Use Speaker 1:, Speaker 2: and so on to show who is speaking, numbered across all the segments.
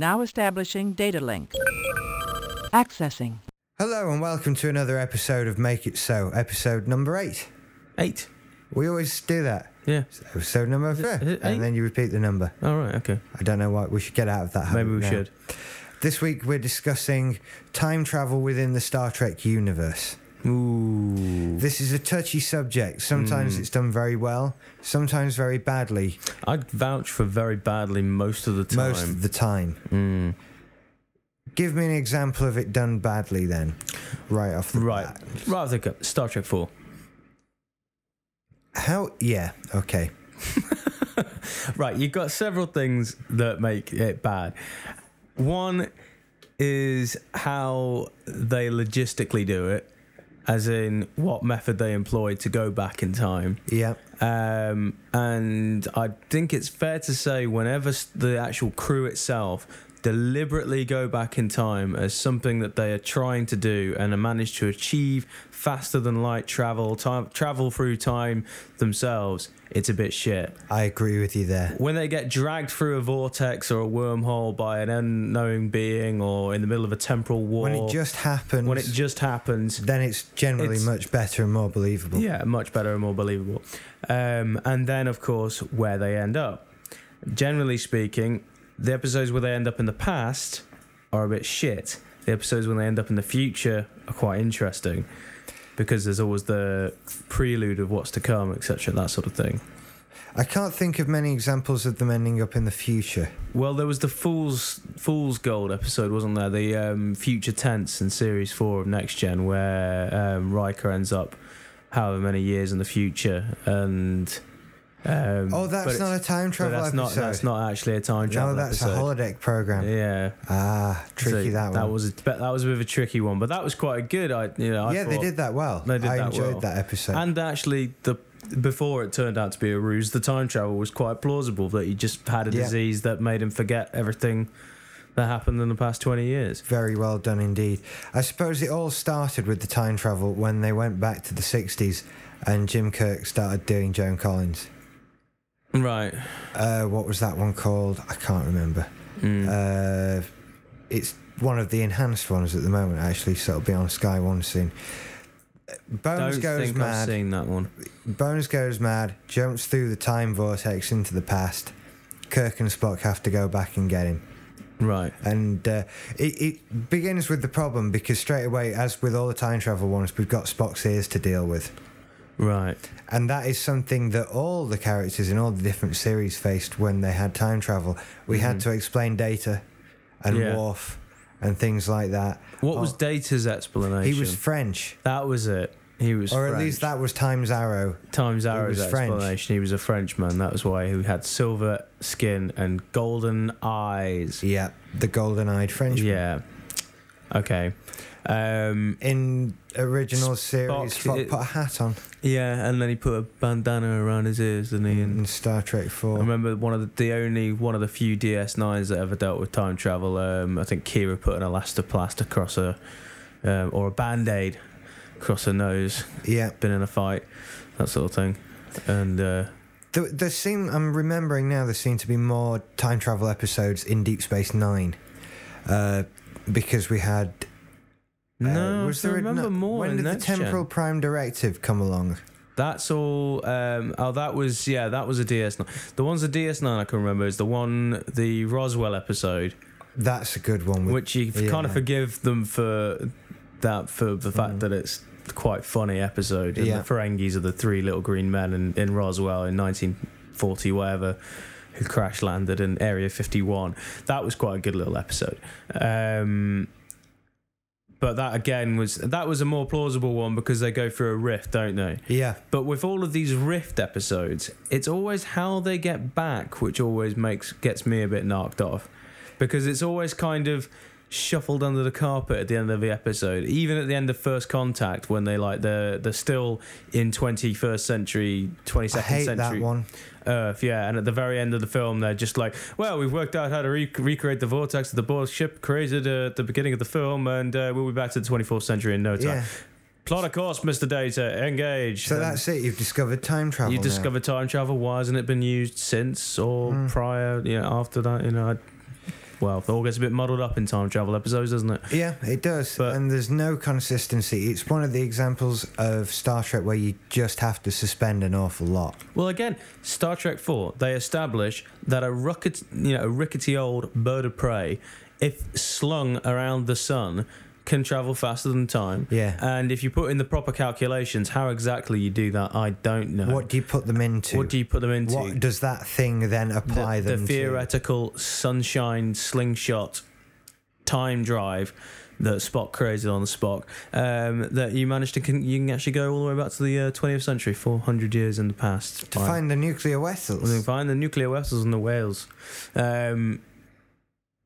Speaker 1: Now establishing data link. Accessing.
Speaker 2: Hello and welcome to another episode of Make It So, episode number eight.
Speaker 3: Eight.
Speaker 2: We always do that.
Speaker 3: Yeah.
Speaker 2: Episode number four,
Speaker 3: it eight?
Speaker 2: and then you repeat the number.
Speaker 3: All right. Okay.
Speaker 2: I don't know why we should get out of that. habit
Speaker 3: Maybe we
Speaker 2: now.
Speaker 3: should.
Speaker 2: This week we're discussing time travel within the Star Trek universe.
Speaker 3: Ooh.
Speaker 2: This is a touchy subject. Sometimes
Speaker 3: Hmm.
Speaker 2: it's done very well, sometimes very badly,
Speaker 3: I'd vouch for very badly most of the time.
Speaker 2: most of the time.
Speaker 3: Mm.
Speaker 2: Give me an example of it done badly then, right off the
Speaker 3: Right.
Speaker 2: bat.
Speaker 3: Right off the cup. Star Trek Four.
Speaker 2: How? Yeah. Okay.
Speaker 3: Right. You've got several things that make it bad. One is how they logistically do it, as in what method they employed to go back in time.
Speaker 2: Yeah.
Speaker 3: Um, and I think it's fair to say, whenever the actual crew itself deliberately go back in time as something that they are trying to do and have managed to achieve faster than light travel, time, travel through time themselves, it's a bit shit.
Speaker 2: I agree with you there.
Speaker 3: When they get dragged through a vortex or a wormhole by an unknown being or in the middle of a temporal war,
Speaker 2: When it just happens,
Speaker 3: when it just happens,
Speaker 2: then it's generally
Speaker 3: It's-
Speaker 2: much better and more believable.
Speaker 3: Yeah, much better and more believable. Um, and then, of course, where they end up. Generally speaking, the episodes where they end up in the past are a bit shit. The episodes when they end up in the future are quite interesting because there's always the prelude of what's to come, etc., that sort of thing.
Speaker 2: I can't think of many examples of them ending up in the future.
Speaker 3: Well, there was the Fool's Fool's Gold episode, wasn't there? The um, future tense in series four of Next Gen, where um, Riker ends up however many years in the future, and um,
Speaker 2: Oh, that's not a time travel
Speaker 3: that's
Speaker 2: episode.
Speaker 3: not that's not actually a time travel.
Speaker 2: no, that's
Speaker 3: episode.
Speaker 2: a holodeck program.
Speaker 3: Yeah,
Speaker 2: Ah, tricky
Speaker 3: So
Speaker 2: that one.
Speaker 3: That was a, that was a bit of a tricky one, but that was quite a good. I you know I
Speaker 2: yeah, they did that well.
Speaker 3: They did
Speaker 2: I
Speaker 3: that
Speaker 2: enjoyed
Speaker 3: well.
Speaker 2: that episode.
Speaker 3: And actually, the before it turned out to be a ruse, the time travel was quite plausible. That he just had a
Speaker 2: Yeah.
Speaker 3: disease that made him forget everything that happened in the past twenty years.
Speaker 2: Very well done indeed. I suppose it all started with the time travel when they went back to the 60s and Jim Kirk started doing Joan Collins.
Speaker 3: Right.
Speaker 2: Uh, what was that one called? I can't remember.
Speaker 3: Mm.
Speaker 2: Uh, it's one of the enhanced ones at the moment, actually, so it'll be on Sky One soon. Bones
Speaker 3: Don't
Speaker 2: goes
Speaker 3: think I've
Speaker 2: mad.
Speaker 3: seen that one.
Speaker 2: Bones goes mad, jumps through the time vortex into the past. Kirk and Spock have to go back and get him.
Speaker 3: Right.
Speaker 2: And uh, it, it begins with the problem because straight away, as with all the time travel ones, we've got Spock's ears to deal with.
Speaker 3: Right.
Speaker 2: And that is something that all the characters in all the different series faced when they had time travel. We had to explain data and
Speaker 3: Mm-hmm. Yeah.
Speaker 2: Worf and things like that.
Speaker 3: What was
Speaker 2: Oh,
Speaker 3: Data's explanation?
Speaker 2: he was French,
Speaker 3: That was it. He was.
Speaker 2: or at
Speaker 3: French.
Speaker 2: least that was Time's Arrow.
Speaker 3: Times Arrow's
Speaker 2: was French.
Speaker 3: explanation. He was a Frenchman. That was why he had silver skin and golden eyes.
Speaker 2: Yeah, the golden-eyed Frenchman.
Speaker 3: Yeah. Okay. Um,
Speaker 2: In original series,
Speaker 3: Spock,
Speaker 2: put a hat on
Speaker 3: yeah, and then he put a bandana around his ears, didn't he? And
Speaker 2: in Star Trek Four.
Speaker 3: I remember one of the, the only one of the few DS9s that ever dealt with time travel. Um, I think Kira put an elastoplast across her, um, or a band aid across her nose.
Speaker 2: Yeah,
Speaker 3: Been in a fight, that sort of thing. And uh,
Speaker 2: there, there seem. I'm remembering now. There seem to be more time travel episodes in Deep Space Nine, uh, because we had. Uh,
Speaker 3: no,
Speaker 2: was
Speaker 3: I
Speaker 2: there a-
Speaker 3: remember
Speaker 2: no,
Speaker 3: more.
Speaker 2: When did the
Speaker 3: Next Gen.
Speaker 2: Temporal Prime Directive come along?
Speaker 3: That's all. Um, oh, that was yeah, that was a DS9. The ones of DS9 I can remember is the one, the Roswell episode,
Speaker 2: That's a good one. With,
Speaker 3: which you
Speaker 2: yeah.
Speaker 3: kind of forgive them for that for the fact that it's quite funny episode. And
Speaker 2: Yeah.
Speaker 3: the Ferengis are the three little green men in, in Roswell in 1940 whatever. Who crash landed in Area 51? That was quite a good little episode. Um, but that again was that was a more plausible one because they go through a rift, don't they?
Speaker 2: Yeah,
Speaker 3: But with all of these Rift episodes, it's always how they get back which always makes gets me a bit knocked off. Because it's always kind of shuffled under the carpet at the end of the episode. Even at the end of First Contact when they like they're they're still in twenty first century, twenty second century
Speaker 2: that one.
Speaker 3: Earth, yeah. And at the very end of the film, they're just like, "Well, we've worked out how to re- recreate the vortex that the Borg ship created uh, at the beginning of the film, and uh, we'll be back to the 24th century in no time."
Speaker 2: Yeah.
Speaker 3: Plot of course, Mr. Data, engage.
Speaker 2: So
Speaker 3: And
Speaker 2: that's it. You've discovered time travel.
Speaker 3: you discovered time travel. Why hasn't it been used since or
Speaker 2: Hmm.
Speaker 3: prior? You know, after that, you know. I, well, it all gets a bit muddled up in time travel episodes, doesn't it?
Speaker 2: Yeah, it does.
Speaker 3: But-
Speaker 2: and there's no consistency. It's one of the examples of Star Trek where you just have to suspend an awful lot.
Speaker 3: Well, again, Star Trek Four, they establish that a rickety, you know, a rickety old bird of prey, if slung around the sun, can travel faster than time.
Speaker 2: Yeah.
Speaker 3: And if you put in the proper calculations, how exactly you do that, I don't know.
Speaker 2: What do you put them into?
Speaker 3: What do you put them into?
Speaker 2: What does that thing then apply
Speaker 3: the,
Speaker 2: them
Speaker 3: the theoretical sunshine slingshot time drive that Spock created on Spock um, that you managed to con- you can actually go all the way back to the uh, 20th century 400 years in the past
Speaker 2: to? To find the nuclear
Speaker 3: can
Speaker 2: vessels.
Speaker 3: find the nuclear vessels and the whales um,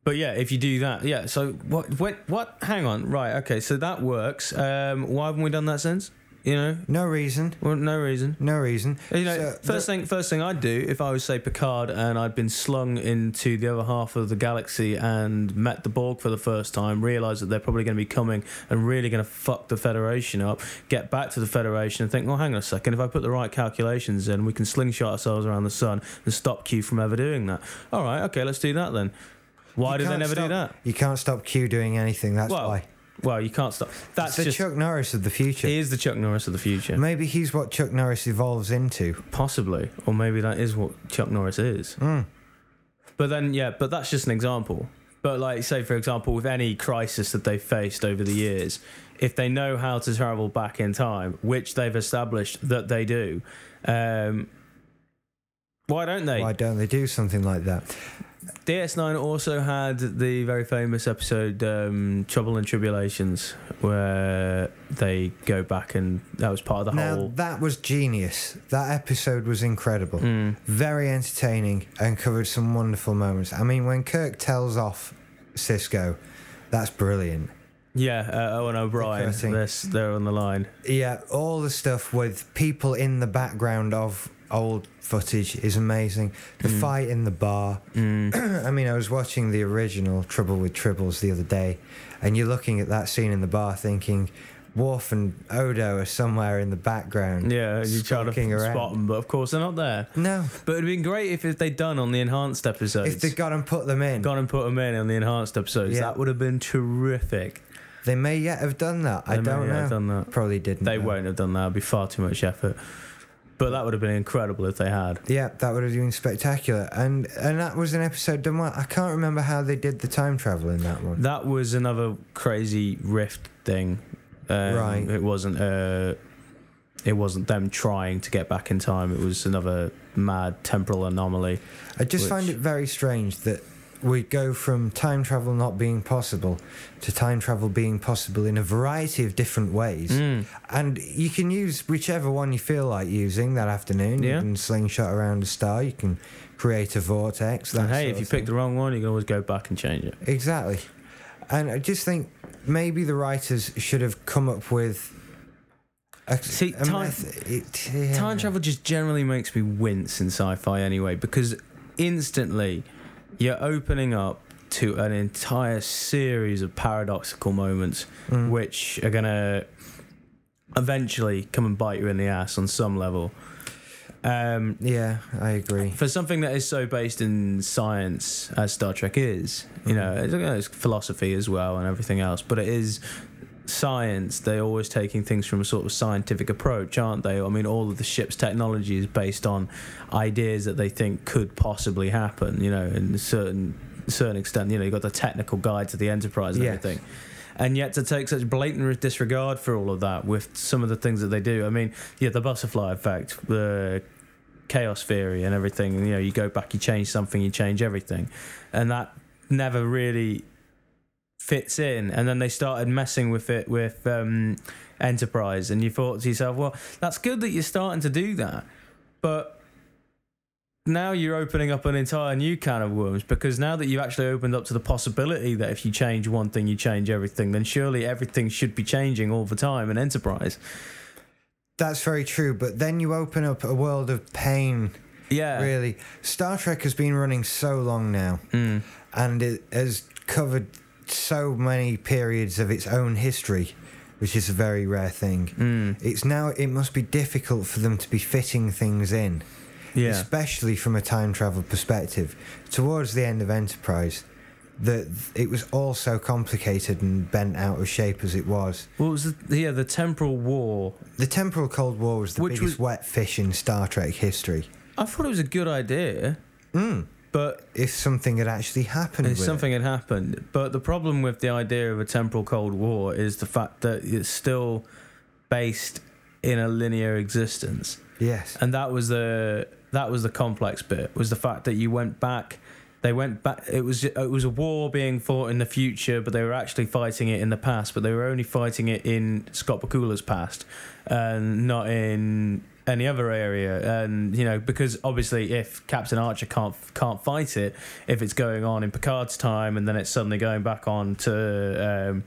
Speaker 3: but yeah if you do that yeah so what what what hang on right okay so that works um, why haven't we done that since you know
Speaker 2: No reason.
Speaker 3: well, no reason
Speaker 2: No reason.
Speaker 3: you know,
Speaker 2: So
Speaker 3: first thing, first thing I'd do if I was say Picard and I'd been slung into the other half of the galaxy and met the Borg for the first time, realize that they're probably going to be coming and really going to fuck the Federation up. Get back to the Federation and think, well, hang on a second. If I put the right calculations in, we can slingshot ourselves around the sun and stop Q from ever doing that. All right, okay, let's do that then. Why did they never do that?
Speaker 2: You can't stop Q doing anything. That's
Speaker 3: Well,
Speaker 2: why.
Speaker 3: Well, you can't stop. That's
Speaker 2: It's the. Chuck Norris of the future.
Speaker 3: he is the Chuck Norris of the future.
Speaker 2: Maybe he's what Chuck Norris evolves into.
Speaker 3: Possibly. Or maybe that is what Chuck Norris is.
Speaker 2: Mm.
Speaker 3: But then, yeah, but that's just an example. But, like, say, for example, with any crisis that they've faced over the years, if they know how to travel back in time, which they've established that they do, um, why don't they?
Speaker 2: Why don't they do something like that?
Speaker 3: DS9 also had the very famous episode um, Trouble and Tribulations, where they go back and that was part of the
Speaker 2: Now
Speaker 3: whole.
Speaker 2: that was genius. That episode was incredible.
Speaker 3: Mm.
Speaker 2: Very entertaining and covered some wonderful moments. I mean, when Kirk tells off Sisko, that's brilliant.
Speaker 3: Yeah, uh, Owen O'Brien,
Speaker 2: cutting.
Speaker 3: they're, they're on the line.
Speaker 2: Yeah, all the stuff with people in the background of old footage is amazing. The
Speaker 3: Mm.
Speaker 2: fight in the bar. I mean, I was watching the original Trouble with Tribbles the other day, and you're looking at that scene in the bar thinking, Worf and Odo are somewhere in the background.
Speaker 3: Yeah, you try to
Speaker 2: around.
Speaker 3: spot them, but of course they're not there.
Speaker 2: No,
Speaker 3: But it'd been great if, if they'd done on the enhanced episodes.
Speaker 2: if they got and put them in,
Speaker 3: gone and put them in on the enhanced episodes,
Speaker 2: Yeah.
Speaker 3: that would have been terrific.
Speaker 2: they may yet have done that. I
Speaker 3: They may
Speaker 2: don't know.
Speaker 3: have done that.
Speaker 2: Probably didn't.
Speaker 3: They won't have done that. It'd be far too much effort. But that would have been incredible if they had.
Speaker 2: Yeah, that would have been spectacular, and and that was an episode done well. I can't remember how they did the time travel in that one.
Speaker 3: That was another crazy rift thing. Um,
Speaker 2: Right.
Speaker 3: It wasn't. Uh, it wasn't them trying to get back in time. It was another mad temporal anomaly.
Speaker 2: I just find it very strange that we go from time travel not being possible to time travel being possible in a variety of different ways.
Speaker 3: Mm.
Speaker 2: And you can use whichever one you feel like using that afternoon.
Speaker 3: Yeah.
Speaker 2: You can slingshot around a star, you can create a vortex. That
Speaker 3: And hey, if you pick the wrong one, you can always go back and change it.
Speaker 2: Exactly. And I just think maybe the writers should have come up with. A,
Speaker 3: See,
Speaker 2: a
Speaker 3: time-
Speaker 2: method- it- yeah.
Speaker 3: Time travel just generally makes me wince in sci-fi anyway because instantly you're opening up to an entire series of paradoxical moments
Speaker 2: Mm.
Speaker 3: which are gonna eventually come and bite you in the ass on some level. Um,
Speaker 2: Yeah, I agree.
Speaker 3: for something that is so based in science as Star Trek is, you know, it's, you know, it's philosophy as well and everything else, but it is science. They're always taking things from a sort of scientific approach, aren't they? I mean, all of the ship's technology is based on ideas that they think could possibly happen. You know, in a certain certain extent. You know, you've got the technical guide to the Enterprise and
Speaker 2: Yes.
Speaker 3: everything. And yet to take such blatant disregard for all of that with some of the things that they do. I mean, yeah, the butterfly effect, the chaos theory and everything. You know, you go back, you change something, you change everything, and that never really fits in. And then they started messing with it with um, Enterprise, and you thought to yourself, well, that's good that you're starting to do that, but now you're opening up an entire new can of worms because now that you've actually opened up to the possibility that if you change one thing, you change everything, then surely everything should be changing all the time in Enterprise.
Speaker 2: That's very true, but then you open up a world of pain.
Speaker 3: Yeah.
Speaker 2: Really, Star Trek has been running so long now,
Speaker 3: Mm.
Speaker 2: and it has covered so many periods of its own history, which is a very rare thing.
Speaker 3: Mm.
Speaker 2: It's now it must be difficult for them to be fitting things in,
Speaker 3: Yeah.
Speaker 2: especially from a time travel perspective. Towards the end of Enterprise, that it was all so complicated and bent out of shape as it was.
Speaker 3: What was the yeah the temporal war?
Speaker 2: The temporal Cold War was the
Speaker 3: Which
Speaker 2: biggest
Speaker 3: was-
Speaker 2: wet fish in Star Trek history.
Speaker 3: I thought it was a good idea,
Speaker 2: Mm.
Speaker 3: But
Speaker 2: If something had actually happened,
Speaker 3: if something had happened. But the problem with the idea of a temporal Cold War is the fact that it's still based in a linear existence.
Speaker 2: yes,
Speaker 3: and that was the that was the complex bit was the fact that you went back they went back it was it was a war being fought in the future but they were actually fighting it in the past but they were only fighting it in Scott Bakula's past and not in any other area and you know because obviously if Captain Archer can't can't fight it if it's going on in Picard's time and then it's suddenly going back on to um,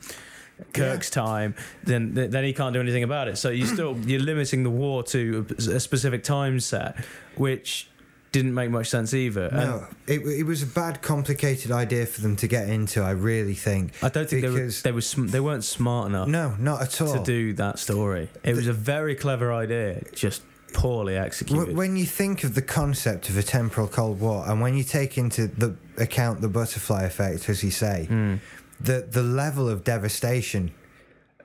Speaker 3: Kirk's time, then then he can't do anything about it. So you still you're limiting the war to a specific time set, which didn't make much sense either. And
Speaker 2: no, it, it was a bad, complicated idea for them to get into. I really think.
Speaker 3: I don't think they were, they, were sm- they weren't smart enough
Speaker 2: No, not at all.
Speaker 3: to do that story. It was a very clever idea, just poorly executed.
Speaker 2: When you think of the concept of a temporal Cold War, and when you take into the account the butterfly effect, as you say,
Speaker 3: Mm.
Speaker 2: the the level of devastation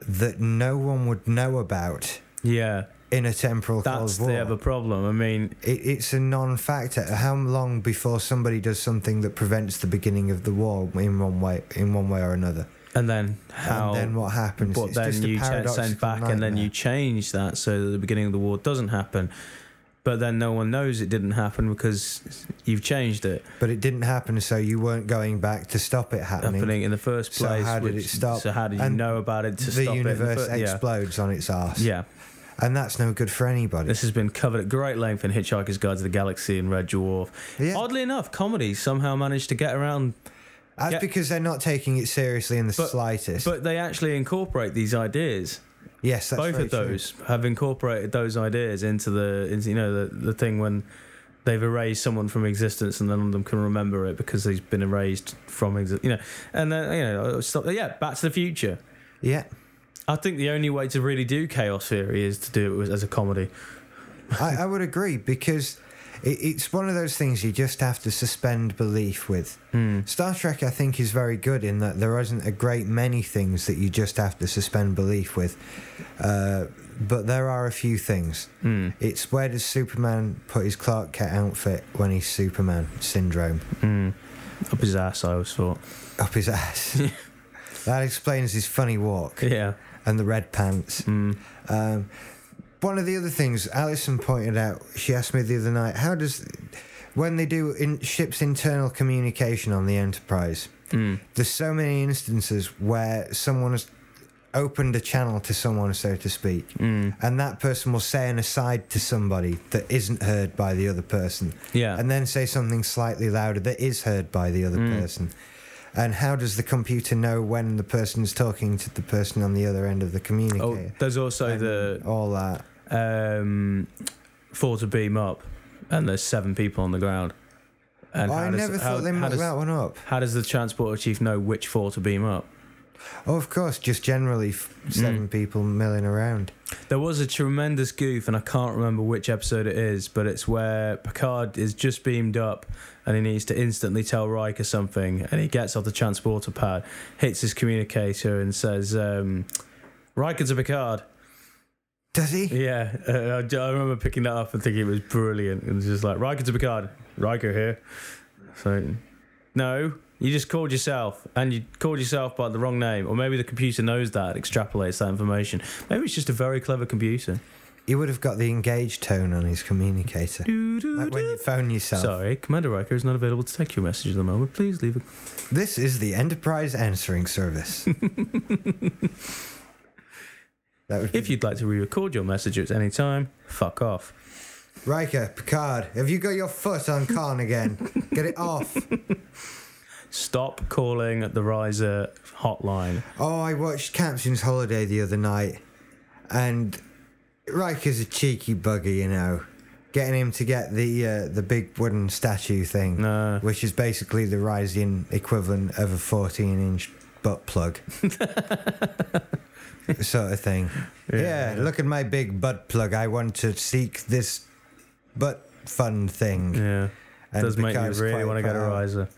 Speaker 2: that no one would know about
Speaker 3: yeah,
Speaker 2: in a temporal
Speaker 3: that's
Speaker 2: Cold War.
Speaker 3: the other problem. I mean,
Speaker 2: it, it's a non-factor. How long before somebody does something that prevents the beginning of the war in one way, in one way or another?
Speaker 3: and then how
Speaker 2: and then what happens?
Speaker 3: But
Speaker 2: It's
Speaker 3: then you send back and then you change that so that the beginning of the war doesn't happen. But then no one knows it didn't happen because you've changed it
Speaker 2: But it didn't happen, so you weren't going back to stop it happening.
Speaker 3: happening in the first
Speaker 2: So
Speaker 3: place.
Speaker 2: how did
Speaker 3: which-
Speaker 2: it stop?
Speaker 3: So how did you
Speaker 2: And
Speaker 3: know about it to
Speaker 2: the
Speaker 3: stop it? the
Speaker 2: universe
Speaker 3: fir- yeah.
Speaker 2: explodes on its ass.
Speaker 3: yeah,
Speaker 2: And that's no good for anybody.
Speaker 3: this has been covered at great length in Hitchhiker's Guide to the Galaxy and Red Dwarf.
Speaker 2: Yeah.
Speaker 3: Oddly enough, comedy somehow managed to get around,
Speaker 2: That's
Speaker 3: Yeah.
Speaker 2: because they're not taking it seriously in the
Speaker 3: But-
Speaker 2: slightest.
Speaker 3: but they actually incorporate these ideas.
Speaker 2: yes, that's
Speaker 3: Both of
Speaker 2: true.
Speaker 3: those have incorporated those ideas into the, into, you know, the, the thing when they've erased someone from existence and none of them can remember it because he's been erased from existence, you know, and then you know, uh, stop. Yeah, Back to the Future.
Speaker 2: Yeah,
Speaker 3: I think the only way to really do chaos theory is to do it as a comedy.
Speaker 2: I, I would agree because it, it's one of those things you just have to suspend belief with.
Speaker 3: Hmm.
Speaker 2: Star Trek, I think, is very good in that there isn't a great many things that you just have to suspend belief with. Uh, but there are a few things.
Speaker 3: Hmm.
Speaker 2: It's where does Superman put his Clark Kent outfit when he's Superman syndrome?
Speaker 3: Hmm. Up his ass, I always thought.
Speaker 2: Up his ass. that explains his funny walk
Speaker 3: Yeah.
Speaker 2: And the red pants.
Speaker 3: Mm.
Speaker 2: Um, one of the other things Alison pointed out, she asked me the other night, how does when they do in ship's internal communication on the Enterprise,
Speaker 3: Mm.
Speaker 2: there's so many instances where someone has opened a channel to someone, so to speak,
Speaker 3: Mm.
Speaker 2: and that person will say an aside to somebody that isn't heard by the other person,
Speaker 3: Yeah.
Speaker 2: and then say something slightly louder that is heard by the other
Speaker 3: Mm.
Speaker 2: person. And how does the computer know when the person is talking to the person on the other end of the
Speaker 3: oh,
Speaker 2: communicator?
Speaker 3: there's also
Speaker 2: And
Speaker 3: the
Speaker 2: all that.
Speaker 3: um, four to beam up, and there's seven people on the ground. And
Speaker 2: Oh, I
Speaker 3: does-
Speaker 2: never
Speaker 3: how-
Speaker 2: thought they
Speaker 3: how
Speaker 2: mucked
Speaker 3: does-
Speaker 2: that one up.
Speaker 3: How does the transporter chief know which four to beam up?
Speaker 2: Oh, of course, just generally f- seven
Speaker 3: Mm.
Speaker 2: people milling around.
Speaker 3: There was a tremendous goof, and I can't remember which episode it is, but it's where Picard is just beamed up and he needs to instantly tell Riker something, and he gets off the transporter pad, hits his communicator, and says, um, Riker to Picard.
Speaker 2: Does he?
Speaker 3: Yeah, uh, I, I remember picking that up and thinking it was brilliant. It was just like, Riker to Picard, Riker here. So, no, you just called yourself, and you called yourself by the wrong name, or maybe the computer knows that, extrapolates that information. Maybe it's just a very clever computer.
Speaker 2: He would have got the engaged tone on his communicator. Like when you phone yourself.
Speaker 3: Sorry, Commander Riker is not available to take your message at the moment. Please leave it.
Speaker 2: This is the Enterprise Answering Service. that would be
Speaker 3: If you'd like to re-record your message at any time, fuck off.
Speaker 2: Riker, Picard, have you got your foot on Khan again? Get it off.
Speaker 3: Stop calling the Risa hotline.
Speaker 2: Oh, I watched Captain's Holiday the other night, and Riker's a cheeky bugger, you know. Getting him to get the uh, the big wooden statue thing,
Speaker 3: No.
Speaker 2: which is basically the Risian equivalent of a 14 inch butt plug. sort of thing. Yeah. look at my big butt plug. I want to seek this butt fun thing.
Speaker 3: Yeah.
Speaker 2: And
Speaker 3: does make you
Speaker 2: Picard's
Speaker 3: really
Speaker 2: quite
Speaker 3: want to get a
Speaker 2: proud.
Speaker 3: Risa.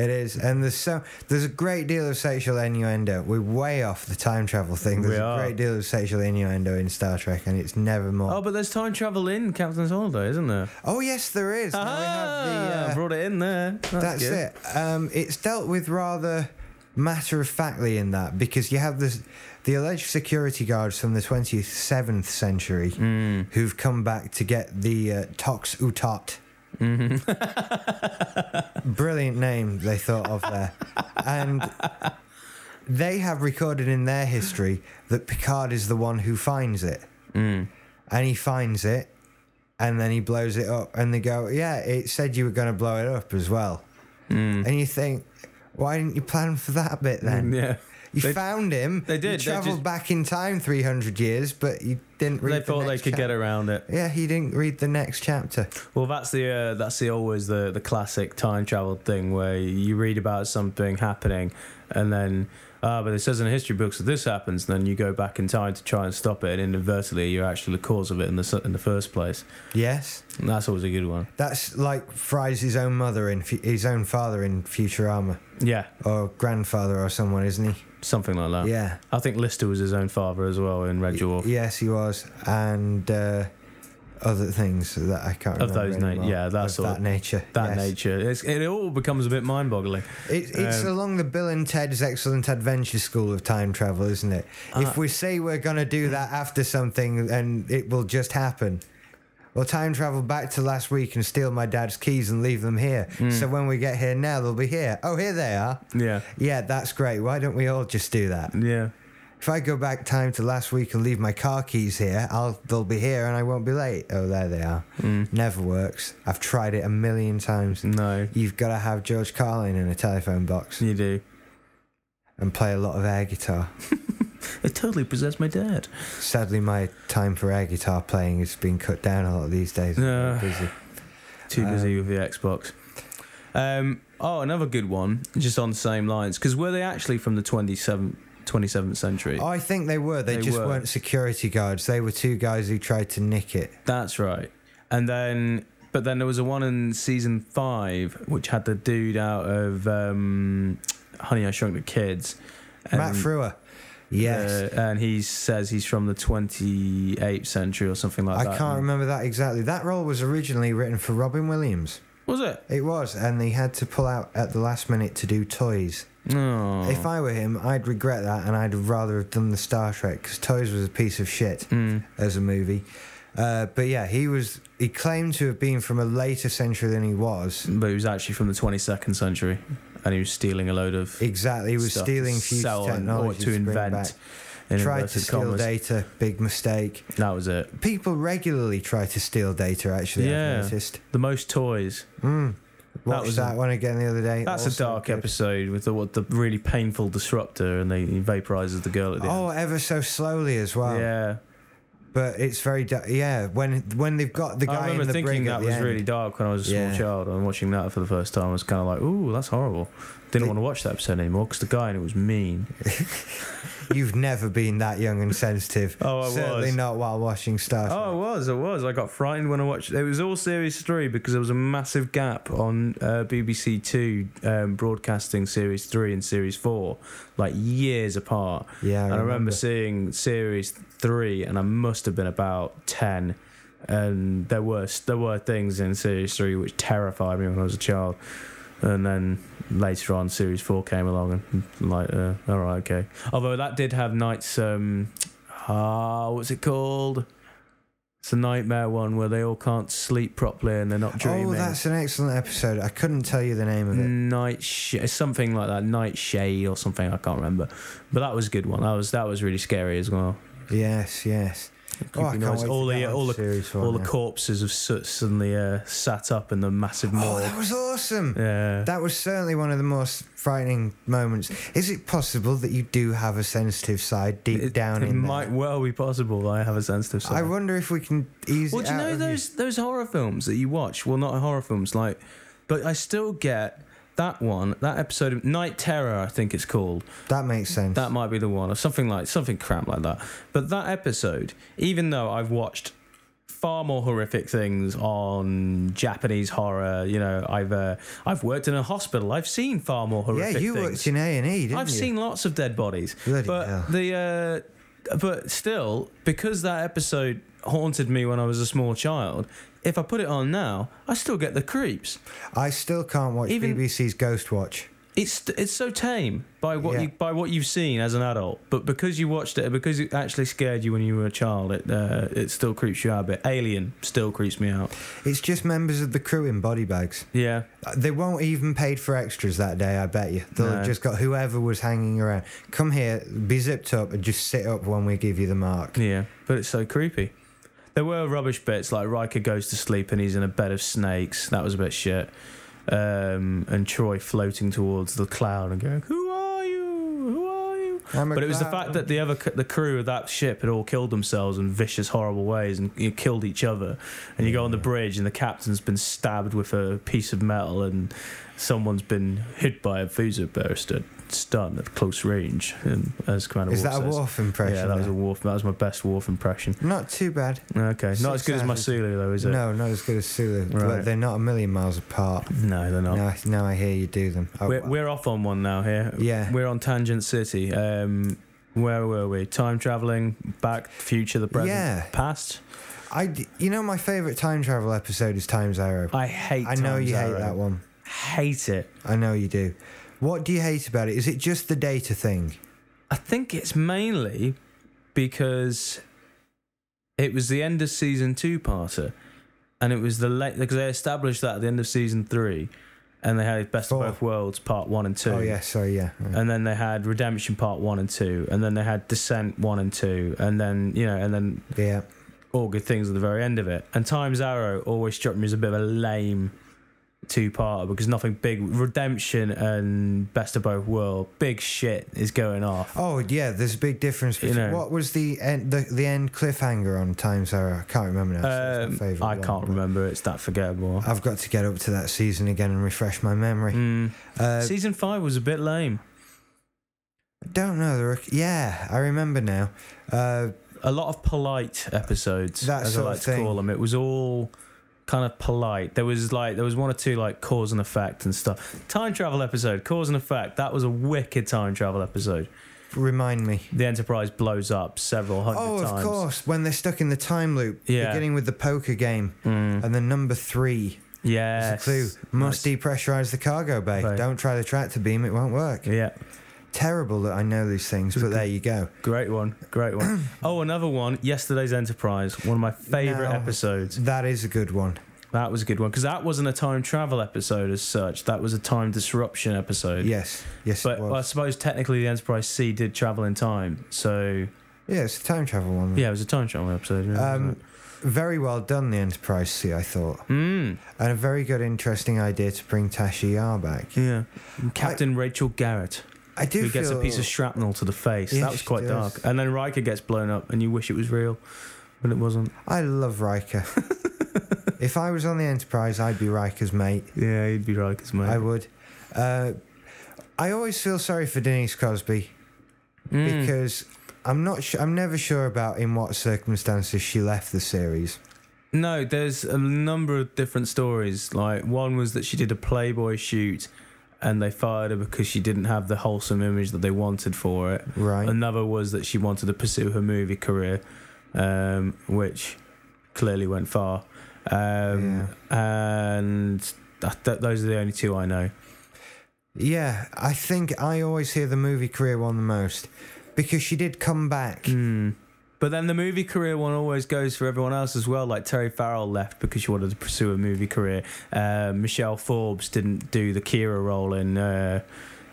Speaker 2: It is, and there's so there's a great deal of sexual innuendo. We're way off the time travel thing. There's a great deal of sexual innuendo in Star Trek, and it's never more.
Speaker 3: Oh, but there's time travel in Captain's Holiday, isn't there?
Speaker 2: Oh, yes, there is. Now we have the,
Speaker 3: Ah,
Speaker 2: uh,
Speaker 3: brought it in there. That's,
Speaker 2: That's it. Um, it's dealt with rather matter of factly in that because you have this, the alleged security guards from the 27th century
Speaker 3: Hmm.
Speaker 2: who've come back to get the uh, Tox Uthat.
Speaker 3: Mm-hmm.
Speaker 2: Brilliant name they thought of there. And they have recorded in their history that Picard is the one who finds it.
Speaker 3: Mm.
Speaker 2: And he finds it and then he blows it up and they go, Yeah, it said you were going to blow it up as well.
Speaker 3: Mm.
Speaker 2: And you think, why didn't you plan for that bit then?
Speaker 3: Yeah.
Speaker 2: You
Speaker 3: They-
Speaker 2: found him.
Speaker 3: they did,
Speaker 2: You
Speaker 3: they
Speaker 2: travelled
Speaker 3: just-
Speaker 2: back in time 300 years, but you didn't read
Speaker 3: They
Speaker 2: the
Speaker 3: thought they could get around it.
Speaker 2: Yeah, he didn't read the next chapter.
Speaker 3: Well, that's the uh, that's the always the the classic time travel thing where you read about something happening, and then ah, but it says in the history books that this happens. Then you go back in time to try and stop it, and inadvertently you're actually the cause of it in the in the first place.
Speaker 2: Yes.
Speaker 3: And that's always a good one.
Speaker 2: That's like Fry's his own mother in his own father in Futurama,
Speaker 3: Yeah,
Speaker 2: or grandfather or someone, isn't he?
Speaker 3: something like that.
Speaker 2: Yeah.
Speaker 3: I think Lister was his own father as well in Red Dwarf.
Speaker 2: Yes, he was, and uh, other things that I can't
Speaker 3: Of
Speaker 2: remember.
Speaker 3: those na- yeah, that
Speaker 2: Of that nature.
Speaker 3: That
Speaker 2: yes.
Speaker 3: nature, it's, it all becomes a bit mind-boggling.
Speaker 2: It, it's
Speaker 3: Um,
Speaker 2: along the Bill and Ted's Excellent Adventure School of time travel, isn't it?
Speaker 3: Uh,
Speaker 2: if we say we're going to do that after something, and it will just happen. Well, time travel back to last week and steal my dad's keys and leave them here.
Speaker 3: Hmm.
Speaker 2: So when we get here now, they'll be here. Oh, here they are.
Speaker 3: Yeah,
Speaker 2: Yeah, that's great. Why don't we all just do that?
Speaker 3: yeah.
Speaker 2: If I go back time to last week and leave my car keys here, I'll they'll be here and I won't be late. Oh, there they are. Never works. I've tried it a million times.
Speaker 3: No,
Speaker 2: You've got to have George Carlin in a telephone box
Speaker 3: you do.
Speaker 2: and play a lot of air guitar.
Speaker 3: It totally possessed my dad.
Speaker 2: Sadly, my time for air guitar playing has been cut down a lot these days.
Speaker 3: Yeah.
Speaker 2: busy.
Speaker 3: Too busy
Speaker 2: Um,
Speaker 3: with the Xbox. Um, oh, another good one, just on the same lines. Because were they actually from the 27th, 27th century?
Speaker 2: I think they were. They,
Speaker 3: They
Speaker 2: just
Speaker 3: were.
Speaker 2: were. not security guards. They were two guys who tried to nick it.
Speaker 3: That's right. And then, but then there was a one in season five which had the dude out of um, Honey I Shrunk the Kids.
Speaker 2: Matt
Speaker 3: And,
Speaker 2: Frewer. Yes.
Speaker 3: uh, and he says he's from the 28th century or something like
Speaker 2: I
Speaker 3: that.
Speaker 2: I can't remember that exactly. That role was originally written for Robin Williams.
Speaker 3: Was it?
Speaker 2: It was, and they had to pull out at the last minute to do Toys.
Speaker 3: No.
Speaker 2: If I were him, I'd regret that, and I'd rather have done the Star Trek because Toys was a piece of shit
Speaker 3: Mm.
Speaker 2: as a movie. Uh, but yeah, he was. He claimed to have been from a later century than he was.
Speaker 3: But he was actually from the 22nd century, and he was stealing a load of
Speaker 2: Exactly, he was stealing
Speaker 3: to
Speaker 2: future technology
Speaker 3: or to invent.
Speaker 2: back. Tried to steal
Speaker 3: commas.
Speaker 2: data, big mistake.
Speaker 3: That was it.
Speaker 2: People regularly try to steal data. Actually,
Speaker 3: Yeah.
Speaker 2: I've noticed.
Speaker 3: The most toys.
Speaker 2: Mm. Watched
Speaker 3: was
Speaker 2: that,
Speaker 3: a-
Speaker 2: one again the other day.
Speaker 3: That's
Speaker 2: Also
Speaker 3: a dark
Speaker 2: good.
Speaker 3: episode with the what the really painful disruptor, and they he vaporizes the girl at the end.
Speaker 2: Oh, ever so slowly as well.
Speaker 3: Yeah,
Speaker 2: But it's very da- yeah. When when they've got the guy
Speaker 3: I remember
Speaker 2: in the
Speaker 3: thinking that was
Speaker 2: end.
Speaker 3: really dark when I was a small
Speaker 2: Yeah.
Speaker 3: child. And watching that for the first time, I was kind of like, "Ooh, that's horrible." Didn't want to watch that episode anymore because the guy in it was mean.
Speaker 2: You've never been that young and sensitive.
Speaker 3: Oh, I was
Speaker 2: Certainly
Speaker 3: was.
Speaker 2: not while watching Star Trek.
Speaker 3: Oh, it was, it was. I got frightened when I watched. It was all Series Three because there was a massive gap on uh, BBC Two um, broadcasting Series Three and Series Four, like years apart.
Speaker 2: yeah, I
Speaker 3: and I
Speaker 2: remember.
Speaker 3: remember seeing series three, and I must have been about ten. And there were there were things in series three which terrified me when I was a child. And then later on, series four came along, and like, uh, all right, okay. Although that did have nights. Um, ah, what's it called? It's a nightmare one where they all can't sleep properly and they're not dreaming.
Speaker 2: Oh, that's an excellent episode. I couldn't tell you the name of it.
Speaker 3: Night sh- something like that, Night Shade or something. I can't remember, but that was a good one. That was that was really scary as well.
Speaker 2: Yes, yes. Oh, I
Speaker 3: Creepy
Speaker 2: can't wait
Speaker 3: all the all the
Speaker 2: series
Speaker 3: all the corpses of soot suddenly uh, sat up in the massive
Speaker 2: Oh, that was awesome.
Speaker 3: yeah.
Speaker 2: That was certainly one of the most frightening moments. Is it possible that you do have a sensitive side deep
Speaker 3: it,
Speaker 2: down
Speaker 3: it
Speaker 2: in
Speaker 3: might
Speaker 2: there?
Speaker 3: well be possible. I have a sensitive side.
Speaker 2: I wonder if we can ease
Speaker 3: well, do you know those those horror films that you watch? Well, not horror films, like, but I still get that one, that episode of Night Terror, I think it's called.
Speaker 2: That makes sense.
Speaker 3: That might be the one, or something like something crap like that. But that episode, even though I've watched far more horrific things on Japanese horror. You know, I've uh, I've worked in a hospital. I've seen far more horrific.
Speaker 2: Yeah, you
Speaker 3: things.
Speaker 2: worked in A and E, didn't
Speaker 3: I've
Speaker 2: you?
Speaker 3: seen lots of dead bodies,
Speaker 2: Bloody
Speaker 3: but
Speaker 2: hell.
Speaker 3: the uh, but still, because that episode haunted me when I was a small child. If I put it on now, I still get the creeps.
Speaker 2: I still can't watch
Speaker 3: Even-
Speaker 2: BBC's Ghost Watch.
Speaker 3: It's it's so tame by what
Speaker 2: Yeah.
Speaker 3: you by what you've seen as an adult, but because you watched it, because it actually scared you when you were a child, it uh, it still creeps you out a bit. Alien still creeps me out.
Speaker 2: It's just members of the crew in body bags.
Speaker 3: Yeah,
Speaker 2: Uh, They won't even paid for extras that day, I bet you. They'll
Speaker 3: No.
Speaker 2: just got whoever was hanging around. Come here, be zipped up, and just sit up when we give you the mark.
Speaker 3: yeah, but it's so creepy. There were rubbish bits like Riker goes to sleep and he's in a bed of snakes. That was a bit shit. Um, and Troi floating towards the cloud and going, "Who are you? Who are you?"
Speaker 2: I'm
Speaker 3: But it was the fact that the other the crew of that ship had all killed themselves in vicious, horrible ways and you killed each other. And you go on the bridge and the captain's been stabbed with a piece of metal and someone's been hit by a phaser burst at stun at close range. um, As Commander
Speaker 2: Is
Speaker 3: Worf
Speaker 2: that a
Speaker 3: says.
Speaker 2: Worf impression?
Speaker 3: Yeah, that was a? Worf. That was my best Worf impression.
Speaker 2: Not too bad.
Speaker 3: Okay, not as good as my Sulu though, is it?
Speaker 2: No, not as good as Sulu.
Speaker 3: Right.
Speaker 2: But they're not a million miles apart.
Speaker 3: no, they're not.
Speaker 2: Now, I- now I hear you do them. Oh,
Speaker 3: We're, we're off on one now here.
Speaker 2: Yeah.
Speaker 3: We're on Tangent City. Um, where were we? Time traveling, back, future, the present,
Speaker 2: Yeah.
Speaker 3: past.
Speaker 2: I, d- you know, my favourite time travel episode is Time's Arrow.
Speaker 3: I hate.
Speaker 2: I know
Speaker 3: Time
Speaker 2: you hate
Speaker 3: Zero.
Speaker 2: that one.
Speaker 3: Hate it.
Speaker 2: I know you do. What do you hate about it? Is it just the data thing?
Speaker 3: I think it's mainly because it was the end of season two parter, and it was the late because they established that at the end of season three, and they had Best
Speaker 2: Four.
Speaker 3: of Both Worlds part one and two.
Speaker 2: Oh, yeah, sorry, yeah. right.
Speaker 3: And then they had Redemption Part One and Two, and then they had Descent One and Two, and then you know, and then
Speaker 2: yeah.
Speaker 3: all good things at the very end of it. And Times Arrow always struck me as a bit of a lame two parter because nothing big. Redemption and Best of Both World, big shit is going off.
Speaker 2: Oh, yeah, there's a big difference.
Speaker 3: You know.
Speaker 2: what was the end, the, the end cliffhanger on Time's Arrow? I can't remember now.
Speaker 3: Um, I
Speaker 2: one,
Speaker 3: can't remember. It's that forgettable.
Speaker 2: I've got to get up to that season again and refresh my memory.
Speaker 3: Mm.
Speaker 2: Uh,
Speaker 3: Season five was a bit lame.
Speaker 2: don't know. Were, yeah, I remember now. Uh,
Speaker 3: A lot of polite episodes,
Speaker 2: That
Speaker 3: as I like to
Speaker 2: thing.
Speaker 3: call them. It was all kind of polite. There was like there was one or two like cause and effect and stuff. Time travel episode, cause and effect. That was a wicked time travel episode.
Speaker 2: remind me.
Speaker 3: The Enterprise blows up several hundred
Speaker 2: Oh,
Speaker 3: times.
Speaker 2: Oh, of course. When they're stuck in the time loop,
Speaker 3: Yeah.
Speaker 2: beginning with the poker game,
Speaker 3: Mm.
Speaker 2: and then number three a clue. Must
Speaker 3: Nice.
Speaker 2: depressurize the cargo bay.
Speaker 3: Right.
Speaker 2: Don't try the tractor beam; it won't work.
Speaker 3: Yeah,
Speaker 2: Terrible that I know these things, but there you go.
Speaker 3: great one, great one. oh, another one. Yesterday's Enterprise, one of my favorite
Speaker 2: Now-
Speaker 3: episodes.
Speaker 2: That is a good one.
Speaker 3: That was a good one because that wasn't a time travel episode as such. That was a time disruption episode.
Speaker 2: Yes, yes,
Speaker 3: But
Speaker 2: it
Speaker 3: well, I suppose technically the Enterprise C did travel in time. So
Speaker 2: yeah, it's a time travel one.
Speaker 3: yeah, it was a time travel episode. Yeah,
Speaker 2: Um, very well done, the Enterprise C. I thought,
Speaker 3: mm,
Speaker 2: and a very good, interesting idea to bring Tasha Yar back.
Speaker 3: yeah. Captain Rachel Garrett,
Speaker 2: I do
Speaker 3: who gets a piece of shrapnel to the face.
Speaker 2: Yeah,
Speaker 3: that was quite dark. And then Riker gets blown up, and you wish it was real, but it wasn't.
Speaker 2: I love Riker. if I was on the Enterprise, I'd be Riker's mate.
Speaker 3: Yeah, he'd be Riker's mate.
Speaker 2: I would. Uh, I always feel sorry for Denise Crosby
Speaker 3: Mm.
Speaker 2: because I'm not. Su- I'm never sure about in what circumstances she left the series.
Speaker 3: No, there's a number of different stories. Like one was that she did a Playboy shoot, and they fired her because she didn't have the wholesome image that they wanted for it.
Speaker 2: Right.
Speaker 3: Another was that she wanted to pursue her movie career, um, which clearly went far. Um, And that, that, those are the only two I know.
Speaker 2: yeah, I think I always hear the movie career one the most because she did come back.
Speaker 3: Mm. But then the movie career one always goes for everyone else as well. Like Terry Farrell left because she wanted to pursue a movie career. Uh, Michelle Forbes didn't do the Kira role in uh,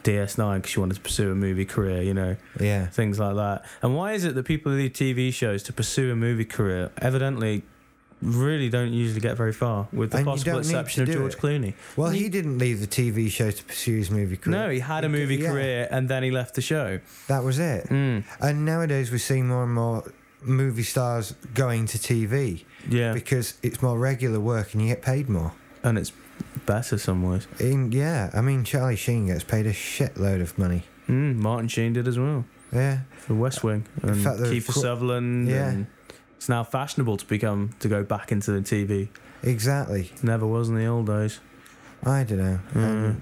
Speaker 3: DS9 because she wanted to pursue a movie career. You know,
Speaker 2: Yeah.
Speaker 3: things like that. And why is it that people who do TV shows to pursue a movie career evidently really don't usually get very far, with the
Speaker 2: And
Speaker 3: possible exception of George
Speaker 2: it.
Speaker 3: Clooney?
Speaker 2: Well,
Speaker 3: He-
Speaker 2: he didn't leave the TV show to pursue his movie career.
Speaker 3: No, he had a movie
Speaker 2: yeah,
Speaker 3: career and then he left the show.
Speaker 2: That was it.
Speaker 3: Mm.
Speaker 2: And nowadays we're seeing more and more movie stars going to TV
Speaker 3: Yeah,
Speaker 2: because it's more regular work and you get paid more.
Speaker 3: and it's better some ways.
Speaker 2: In, yeah, I mean Charlie Sheen gets paid a shitload of money.
Speaker 3: Mm, Martin Sheen did as well.
Speaker 2: Yeah,
Speaker 3: for West Wing and Kiefer
Speaker 2: qu-
Speaker 3: Sutherland
Speaker 2: Yeah.
Speaker 3: and It's now fashionable to become to go back into the TV.
Speaker 2: Exactly.
Speaker 3: Never was in the old days.
Speaker 2: I don't know. Um,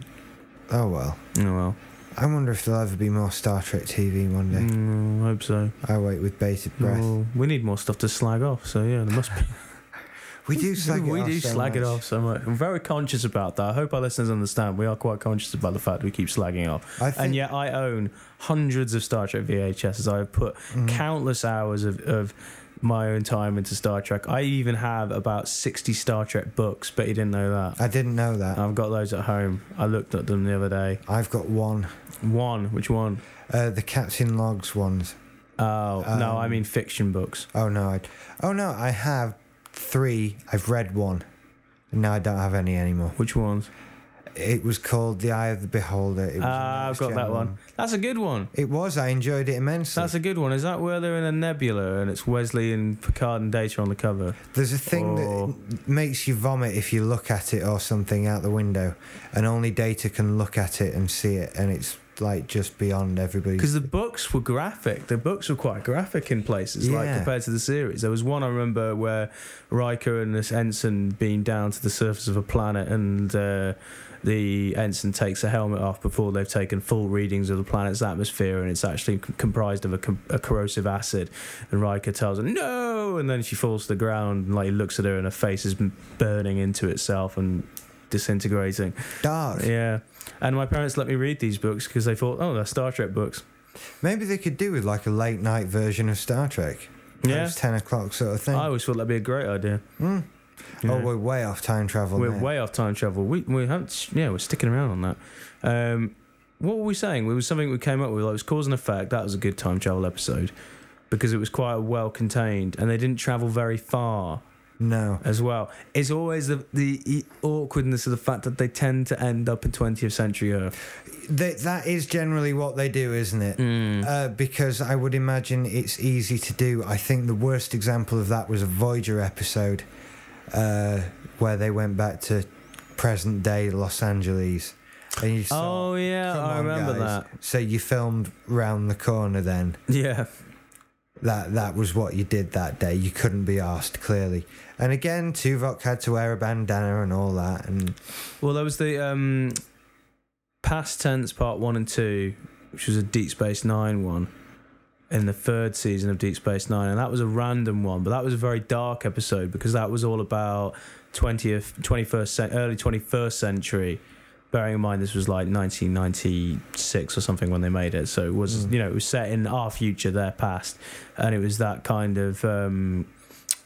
Speaker 2: oh well.
Speaker 3: Oh well.
Speaker 2: I wonder if there'll ever be more Star Trek TV one day.
Speaker 3: Mm, I hope so.
Speaker 2: I wait with bated breath.
Speaker 3: Well, we need more stuff to slag off. So yeah, there must be.
Speaker 2: we do slag it
Speaker 3: we
Speaker 2: off
Speaker 3: do
Speaker 2: so
Speaker 3: slag it off so much. I'm very conscious about that. I hope our listeners understand. We are quite conscious about the fact we keep slagging off. And yet, I own hundreds of Star Trek VHSs. I've put
Speaker 2: Mhm.
Speaker 3: countless hours of, of my own time into Star Trek. I even have about 60 Star Trek books, but you didn't know that.
Speaker 2: I didn't know that.
Speaker 3: I've got those at home. I looked at them the other day.
Speaker 2: I've got one.
Speaker 3: One, which one?
Speaker 2: Uh, the Captain Logs ones.
Speaker 3: Oh, no, I
Speaker 2: Um,
Speaker 3: mean fiction books.
Speaker 2: Oh no, I. Oh no, I have three. I've read one. And now I don't have any anymore.
Speaker 3: Which ones?
Speaker 2: It was called The Eye of the Beholder. It was
Speaker 3: Ah, I've got that one. That's a good one.
Speaker 2: It was. I enjoyed it immensely.
Speaker 3: That's a good one. Is that where they're in a nebula and it's Wesley and Picard and Data on the cover?
Speaker 2: There's a thing
Speaker 3: Oh.
Speaker 2: that makes you vomit if you look at it or something out the window, and only Data can look at it and see it, and it's like just beyond everybody.
Speaker 3: Because the books were graphic. The books were quite graphic in places, like
Speaker 2: Yeah.
Speaker 3: compared to the series. There was one I remember where Riker and this ensign beam down to the surface of a planet, and uh, the ensign takes a helmet off before they've taken full readings of the planet's atmosphere, and it's actually c- comprised of a, com- a corrosive acid. And Riker tells her no, and then she falls to the ground, and like he looks at her, and her face is burning into itself and disintegrating.
Speaker 2: Dark.
Speaker 3: Yeah. And my parents let me read these books because they thought, oh, they're Star Trek books.
Speaker 2: Maybe they could do with like a late night version of Star Trek.
Speaker 3: Yeah.
Speaker 2: 10 o'clock sort of thing.
Speaker 3: I always thought that'd be a great idea.
Speaker 2: Mm. Oh, we're way off time travel.
Speaker 3: we're
Speaker 2: now.
Speaker 3: way off time travel. We we haven't. Yeah, we're sticking around on that. Um, what were we saying? It was something we came up with. Like, it was cause and effect. That was a good time travel episode because it was quite well contained and they didn't travel very far
Speaker 2: No.
Speaker 3: as well. It's always the the awkwardness of the fact that they tend to end up in 20th century Earth.
Speaker 2: That, that is generally what they do, isn't it?
Speaker 3: Mm.
Speaker 2: Uh, because I would imagine it's easy to do. I think the worst example of that was a Voyager episode uh, where they went back to present day Los Angeles. And you saw,
Speaker 3: Oh yeah, I remember
Speaker 2: guys."
Speaker 3: that.
Speaker 2: So you filmed round the corner then.
Speaker 3: Yeah.
Speaker 2: That that was what you did that day. You couldn't be asked clearly. And again, Tuvok had to wear a bandana and all that. And
Speaker 3: Well, there was the um, past tense part one and two, which was a Deep Space Nine one, in the third season of Deep Space Nine, and that was a random one, but that was a very dark episode because that was all about twentieth, twenty first, early twenty first century. Bearing in mind this was like 1996 or something when they made it, so it was
Speaker 2: Mm.
Speaker 3: you know it was set in our future, their past, and it was that kind of. Um,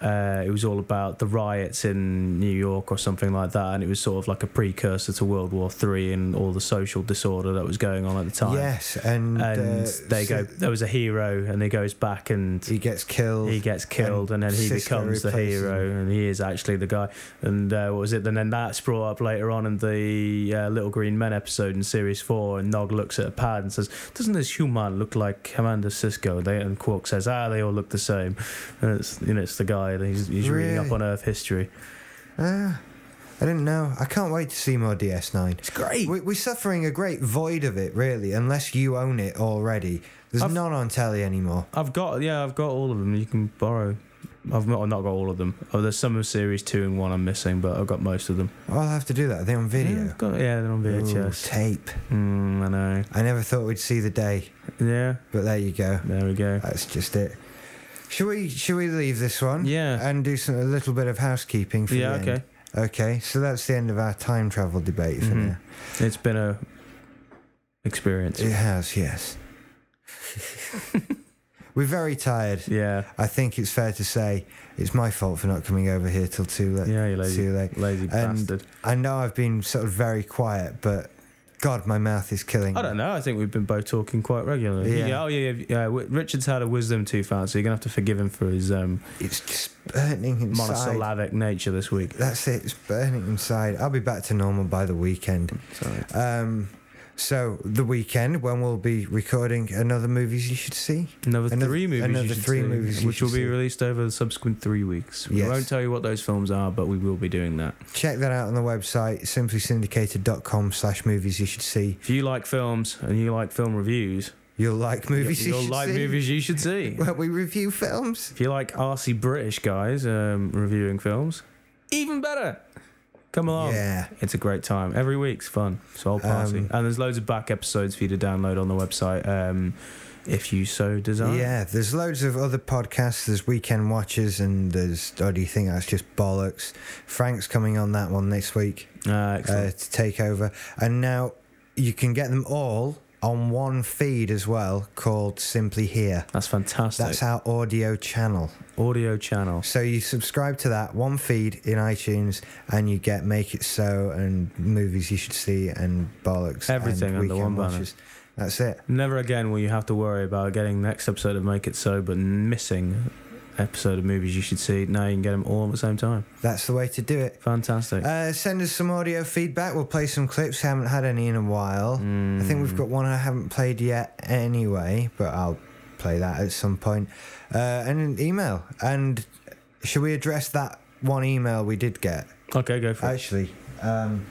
Speaker 3: uh, it was all about the riots in New York or something like that, and it was sort of like a precursor to World War Three and all the social disorder that was going on at the time.
Speaker 2: yes, and,
Speaker 3: and
Speaker 2: uh,
Speaker 3: they
Speaker 2: so
Speaker 3: go. There was a hero, and he goes back and
Speaker 2: He gets killed.
Speaker 3: he gets killed, and, then he becomes the hero,
Speaker 2: him.
Speaker 3: and he is actually the guy. And uh, what was it? And then that's brought up later on in the uh, Little Green Men episode in series four, and Nog looks at a pad and says, "Doesn't this human look like Commander Sisko?" And, they, and Quark says, "Ah, they all look the same." And it's you know it's the guy. He's, he's reading up on Earth history.
Speaker 2: Ah, I didn't know. I can't wait to see more DS9.
Speaker 3: It's great.
Speaker 2: We, we're suffering a great void of it, really, unless you own it already. There's
Speaker 3: I've-
Speaker 2: none on telly anymore.
Speaker 3: I've got yeah, I've got all of them. You can borrow. I've not, I've not got all of them. Oh, there's some of series two and one I'm missing, but I've got most of them.
Speaker 2: I'll have to do that. Are they on
Speaker 3: Yeah,
Speaker 2: video?
Speaker 3: I've got- yeah they're on
Speaker 2: Ooh, tape.
Speaker 3: Mm, I know.
Speaker 2: I never thought we'd see the day,
Speaker 3: Yeah,
Speaker 2: but there you go.
Speaker 3: there we go.
Speaker 2: That's just it. Should we should we leave this one?
Speaker 3: Yeah.
Speaker 2: And do some a little bit of housekeeping for
Speaker 3: Yeah,
Speaker 2: the end?
Speaker 3: okay.
Speaker 2: Okay, so that's the end of our time travel debate for now. Mm-hmm.
Speaker 3: It's been a experience.
Speaker 2: It has, yes. We're very tired.
Speaker 3: Yeah,
Speaker 2: I think it's fair to say it's my fault for not coming over here till too late.
Speaker 3: yeah, you lazy,
Speaker 2: Too late.
Speaker 3: lazy
Speaker 2: And-
Speaker 3: bastard.
Speaker 2: I know I've been sort of very quiet, but God, my mouth is killing.
Speaker 3: I
Speaker 2: me.
Speaker 3: don't know. I think we've been both talking quite regularly.
Speaker 2: Yeah.
Speaker 3: Yeah. oh yeah, yeah. yeah. Richard's had a wisdom tooth out, so you're gonna have to forgive him for his um,
Speaker 2: It's just burning inside.
Speaker 3: monosyllabic nature this week.
Speaker 2: That's it. It's burning inside. I'll be back to normal by the weekend.
Speaker 3: Sorry.
Speaker 2: Um, so the weekend when we'll be recording another movies you should see.
Speaker 3: Another,
Speaker 2: Another-
Speaker 3: three movies.
Speaker 2: another
Speaker 3: you
Speaker 2: three
Speaker 3: see,
Speaker 2: movies you
Speaker 3: which will be
Speaker 2: see.
Speaker 3: released over the subsequent three weeks. We
Speaker 2: Yes.
Speaker 3: won't tell you what those films are, but we will be doing that.
Speaker 2: Check that out on the website simplysyndicated.com slash movies you should see.
Speaker 3: If you like films and you like film reviews,
Speaker 2: You'll like movies you
Speaker 3: You'll
Speaker 2: should
Speaker 3: like
Speaker 2: see.
Speaker 3: movies you should see.
Speaker 2: Well, we review films.
Speaker 3: If you like arsey British guys um, reviewing films, even better. Come along.
Speaker 2: Yeah.
Speaker 3: It's a great time. Every week's fun. So I'll party.
Speaker 2: Um,
Speaker 3: and there's loads of back episodes for you to download on the website um, if you so desire.
Speaker 2: Yeah, there's loads of other podcasts. There's Weekend Watchers, and there's. Oh, do you think that's just bollocks? Frank's coming on that one next week
Speaker 3: Uh,
Speaker 2: uh, to take over. And now you can get them all on one feed as well called Simply Here.
Speaker 3: That's fantastic.
Speaker 2: That's our audio channel.
Speaker 3: Audio channel.
Speaker 2: So you subscribe to that one feed in iTunes, and you get Make It So and movies you should see and bollocks.
Speaker 3: Everything
Speaker 2: and
Speaker 3: under one banner.
Speaker 2: That's it.
Speaker 3: Never again will you have to worry about getting next episode of Make It So, but missing episode of movies you should see. Now you can get them all at the same time.
Speaker 2: That's the way to do it.
Speaker 3: Fantastic.
Speaker 2: Uh, send us some audio feedback. We'll play some clips. Haven't had any in a while. I think we've got one I haven't played yet anyway, but I'll play that at some point. Uh, and an email. And should we address that one email we did get?
Speaker 3: okay, go for it.
Speaker 2: Actually, um,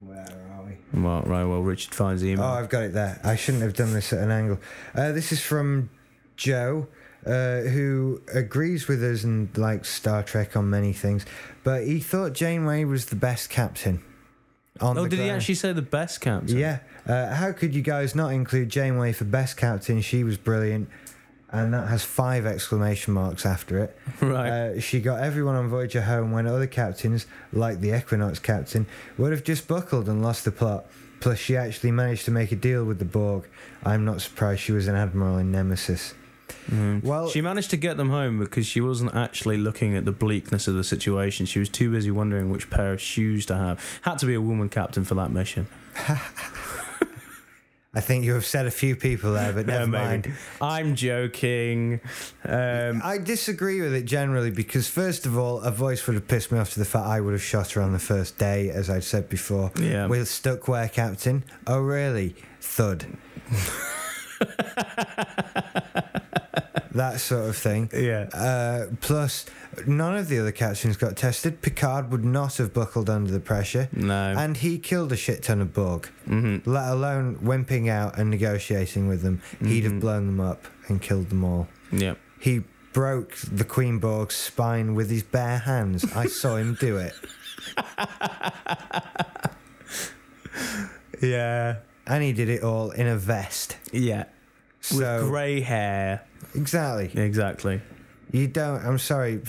Speaker 2: where are we?
Speaker 3: Well, right, well, Richard finds the email.
Speaker 2: Oh, I've got it there. I shouldn't have done this at an angle. Uh, this is from Joe, uh, who agrees with us and likes Star Trek on many things, but he thought Janeway was the best captain. On
Speaker 3: oh, did he actually say the best captain?
Speaker 2: Yeah. Uh, how could you guys not include Janeway for best captain? She was brilliant. And that has five exclamation marks after it.
Speaker 3: Right.
Speaker 2: Uh, she got everyone on Voyager home when other captains, like the Equinox captain, would have just buckled and lost the plot. Plus, she actually managed to make a deal with the Borg. I'm not surprised she was an admiral in Nemesis. Well,
Speaker 3: she managed to get them home because she wasn't actually looking at the bleakness of the situation. She was too busy wondering which pair of shoes to have. Had to be a woman captain for that mission.
Speaker 2: I think you have said a few people there, but never
Speaker 3: Yeah,
Speaker 2: mind.
Speaker 3: I'm joking. Um,
Speaker 2: I disagree with it generally because, first of all, a voice would have pissed me off to the fact I would have shot her on the first day, as I'd said before.
Speaker 3: Yeah.
Speaker 2: With Stuckware Captain. Oh, really? Thud. that sort of thing.
Speaker 3: yeah.
Speaker 2: Uh, plus, none of the other captains got tested. Picard would not have buckled under the pressure.
Speaker 3: No.
Speaker 2: And he killed a shit ton of Borg.
Speaker 3: Mhm.
Speaker 2: Let alone wimping out and negotiating with them. He'd have blown them up and killed them all.
Speaker 3: Yeah.
Speaker 2: He broke the Queen Borg's spine with his bare hands. I saw him do it.
Speaker 3: Yeah.
Speaker 2: And he did it all in a vest.
Speaker 3: Yeah. With
Speaker 2: So,
Speaker 3: grey hair.
Speaker 2: exactly.
Speaker 3: Exactly.
Speaker 2: You don't, I'm sorry,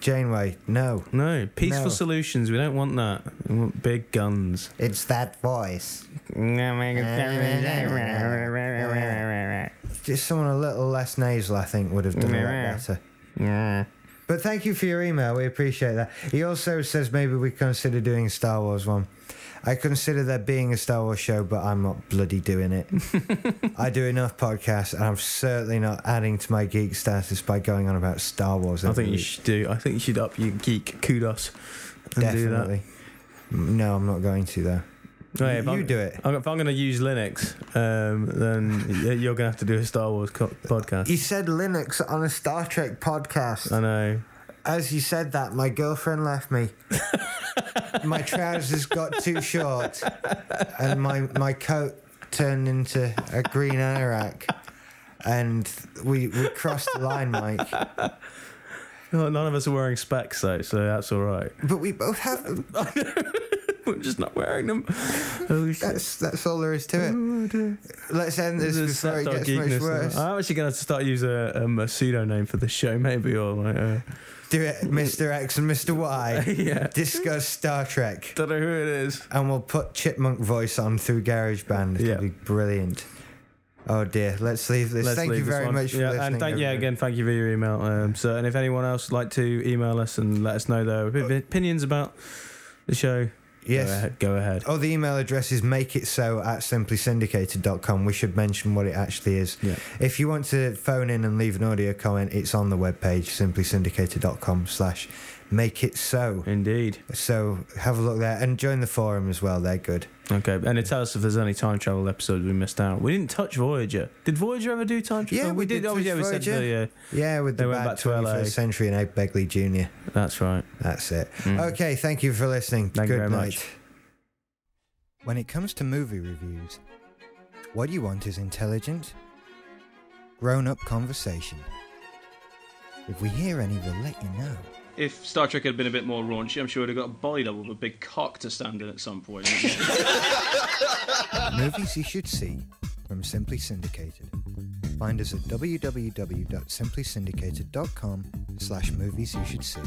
Speaker 2: Janeway, no.
Speaker 3: No. Peaceful
Speaker 2: No.
Speaker 3: solutions. We don't want that. We want big guns.
Speaker 2: It's that voice. Just someone a little less nasal, I think, would have done a lot better. But thank you for your email. We appreciate that. He also says maybe we consider doing a Star Wars one. I consider there being a Star Wars show, but I'm not bloody doing it. I do enough podcasts, and I'm certainly not adding to my geek status by going on about Star Wars.
Speaker 3: I think you should do. I think you should up your geek kudos and
Speaker 2: definitely. No, I'm not going to though.
Speaker 3: do that. Hey, if
Speaker 2: you
Speaker 3: I'm-
Speaker 2: do it.
Speaker 3: I'm- If I'm going to use Linux, um, then you're going to have to do a Star Wars co- podcast.
Speaker 2: You said Linux on a Star Trek podcast.
Speaker 3: I know.
Speaker 2: As you said that, my girlfriend left me. my trousers got too short, and my my coat turned into a green anorak, and we we crossed the line, Mike.
Speaker 3: Oh, none of us are wearing specs though, so that's all right.
Speaker 2: But we both have them.
Speaker 3: We're just not wearing them. Oh.
Speaker 2: That's that's all there is to it. Let's end this
Speaker 3: This is
Speaker 2: before it gets much
Speaker 3: geekness now. I'm actually going to have to start using a, um, a pseudonym for the show, maybe, or like, uh,
Speaker 2: Do it, Mr. X and Mr. Y.
Speaker 3: yeah.
Speaker 2: Discuss Star Trek.
Speaker 3: Don't know who it is.
Speaker 2: And we'll put Chipmunk voice on through GarageBand. It'll
Speaker 3: Yeah.
Speaker 2: be brilliant. Oh dear, let's leave this.
Speaker 3: Let's
Speaker 2: thank you
Speaker 3: leave this
Speaker 2: very
Speaker 3: one.
Speaker 2: much for
Speaker 3: yeah,
Speaker 2: listening.
Speaker 3: And thank, yeah, again, thank you for your email. Um, so, and if anyone else would like to email us and let us know their opi- opinions about the show,
Speaker 2: Yes.
Speaker 3: go ahead. Go ahead.
Speaker 2: Oh, the email address is make it so at simplysyndicated.com. We should mention what it actually is.
Speaker 3: Yeah.
Speaker 2: If you want to phone in and leave an audio comment, it's on the webpage, simplysyndicated.com slash make it so.
Speaker 3: Indeed.
Speaker 2: So have a look there and join the forum as well. They're good.
Speaker 3: Okay, and it tells us if there's any time travel episodes we missed out. We didn't touch Voyager. Did Voyager ever do time travel?
Speaker 2: Yeah, we did
Speaker 3: Oh,
Speaker 2: touch
Speaker 3: yeah, we said the, yeah,
Speaker 2: Yeah, with
Speaker 3: They
Speaker 2: the
Speaker 3: went
Speaker 2: bad
Speaker 3: back to
Speaker 2: 21st
Speaker 3: LA.
Speaker 2: century and Ed Begley Jr.
Speaker 3: that's right.
Speaker 2: That's it. Mm. Okay, thank you for listening.
Speaker 3: Thank you
Speaker 2: Good
Speaker 3: very
Speaker 2: night.
Speaker 3: much.
Speaker 2: When it comes to movie reviews, What you want is intelligent, grown up conversation. If we hear any, we'll let you know.
Speaker 3: If Star Trek had been a bit more raunchy, I'm sure it would have got a body with a big cock to stand in at some point.
Speaker 2: Movies you should see from Simply Syndicated. Find us at www.simplysyndicated.com slash movies you should see.